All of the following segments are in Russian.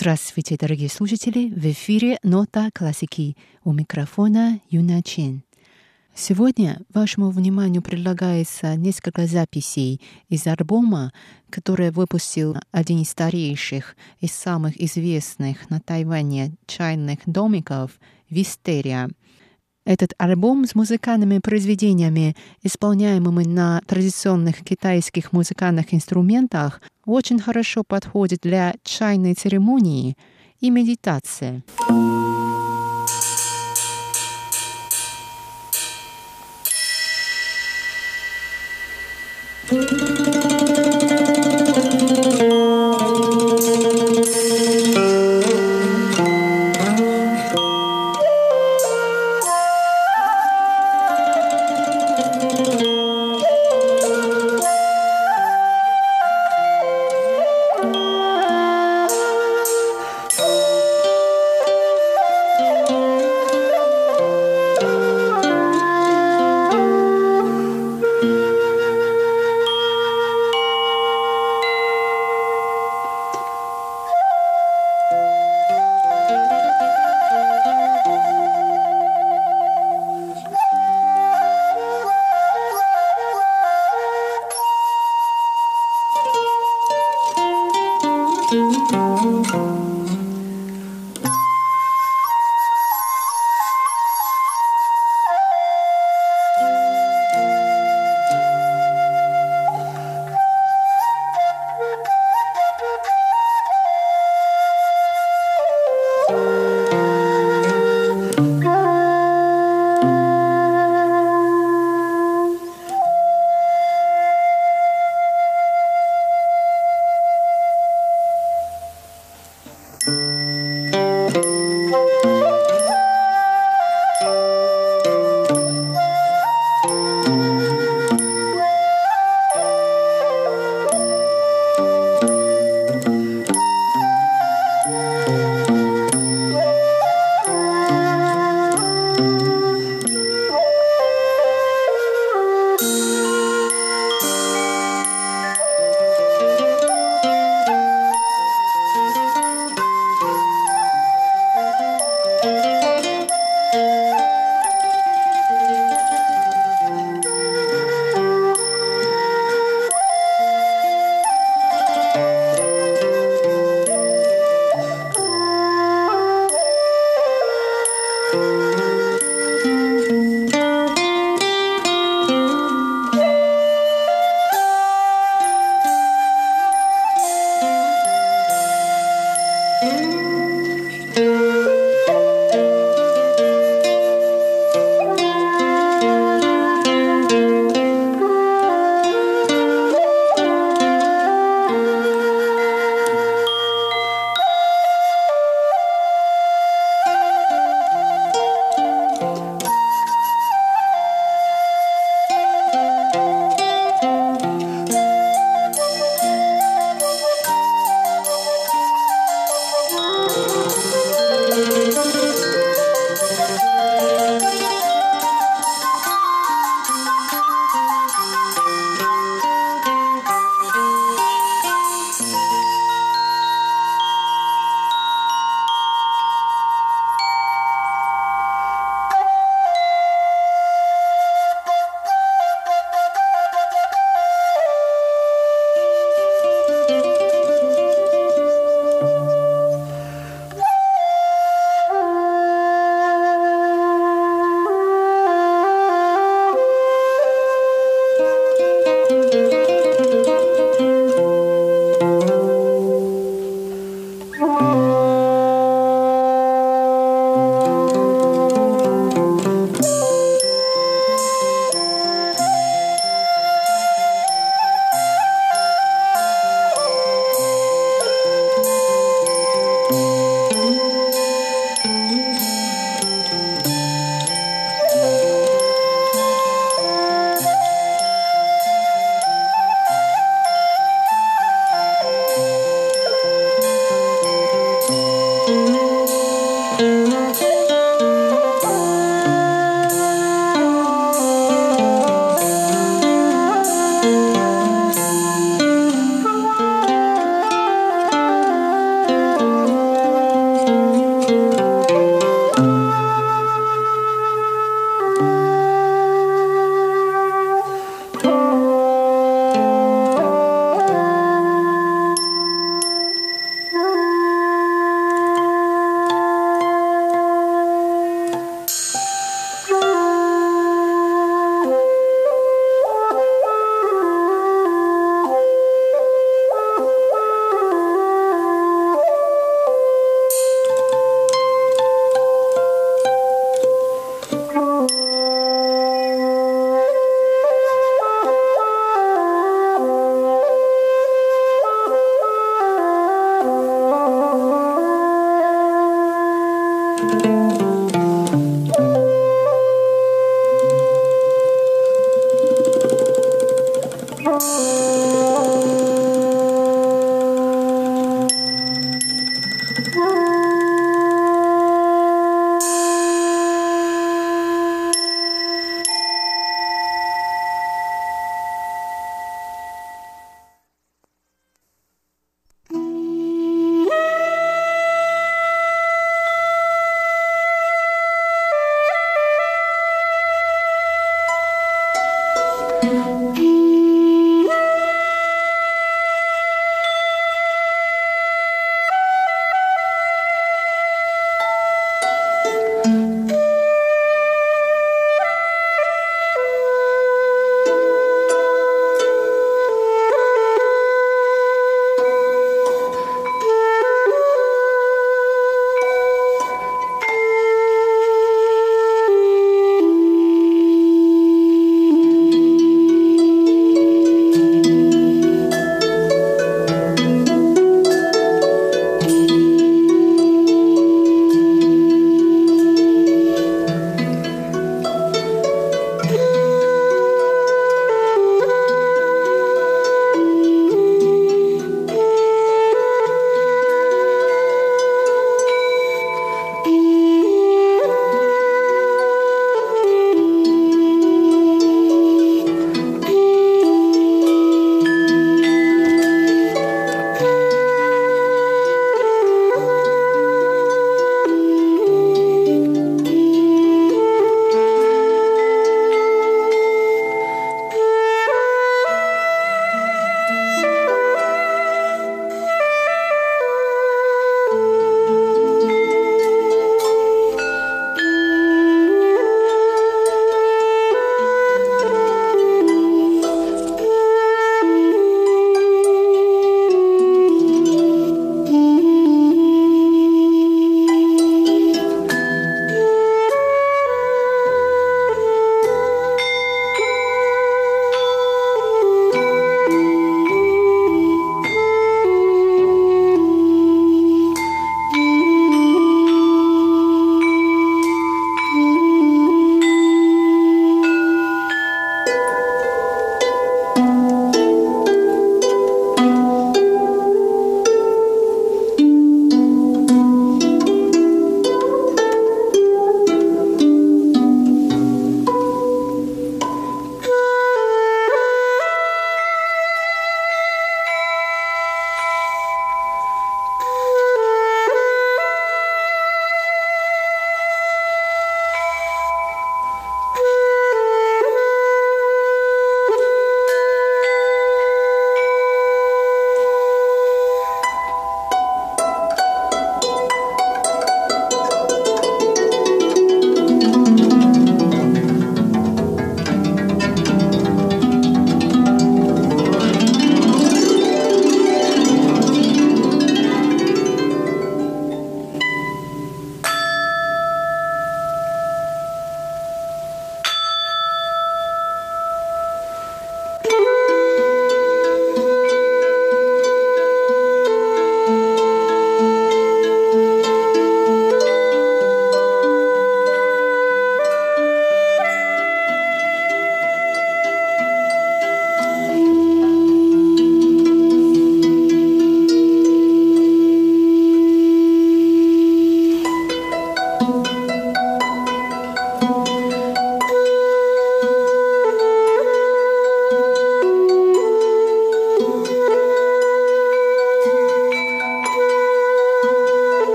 Здравствуйте, дорогие слушатели! В эфире «Нота классики». У микрофона Юна Чин. Сегодня вашему вниманию предлагается несколько записей из альбома, который выпустил один из старейших и самых известных на Тайване чайных домиков «Вистерия». Этот альбом с музыкальными произведениями, исполняемыми на традиционных китайских музыкальных инструментах, очень хорошо подходит для чайной церемонии и медитации. Música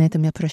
На этом я прощаюсь.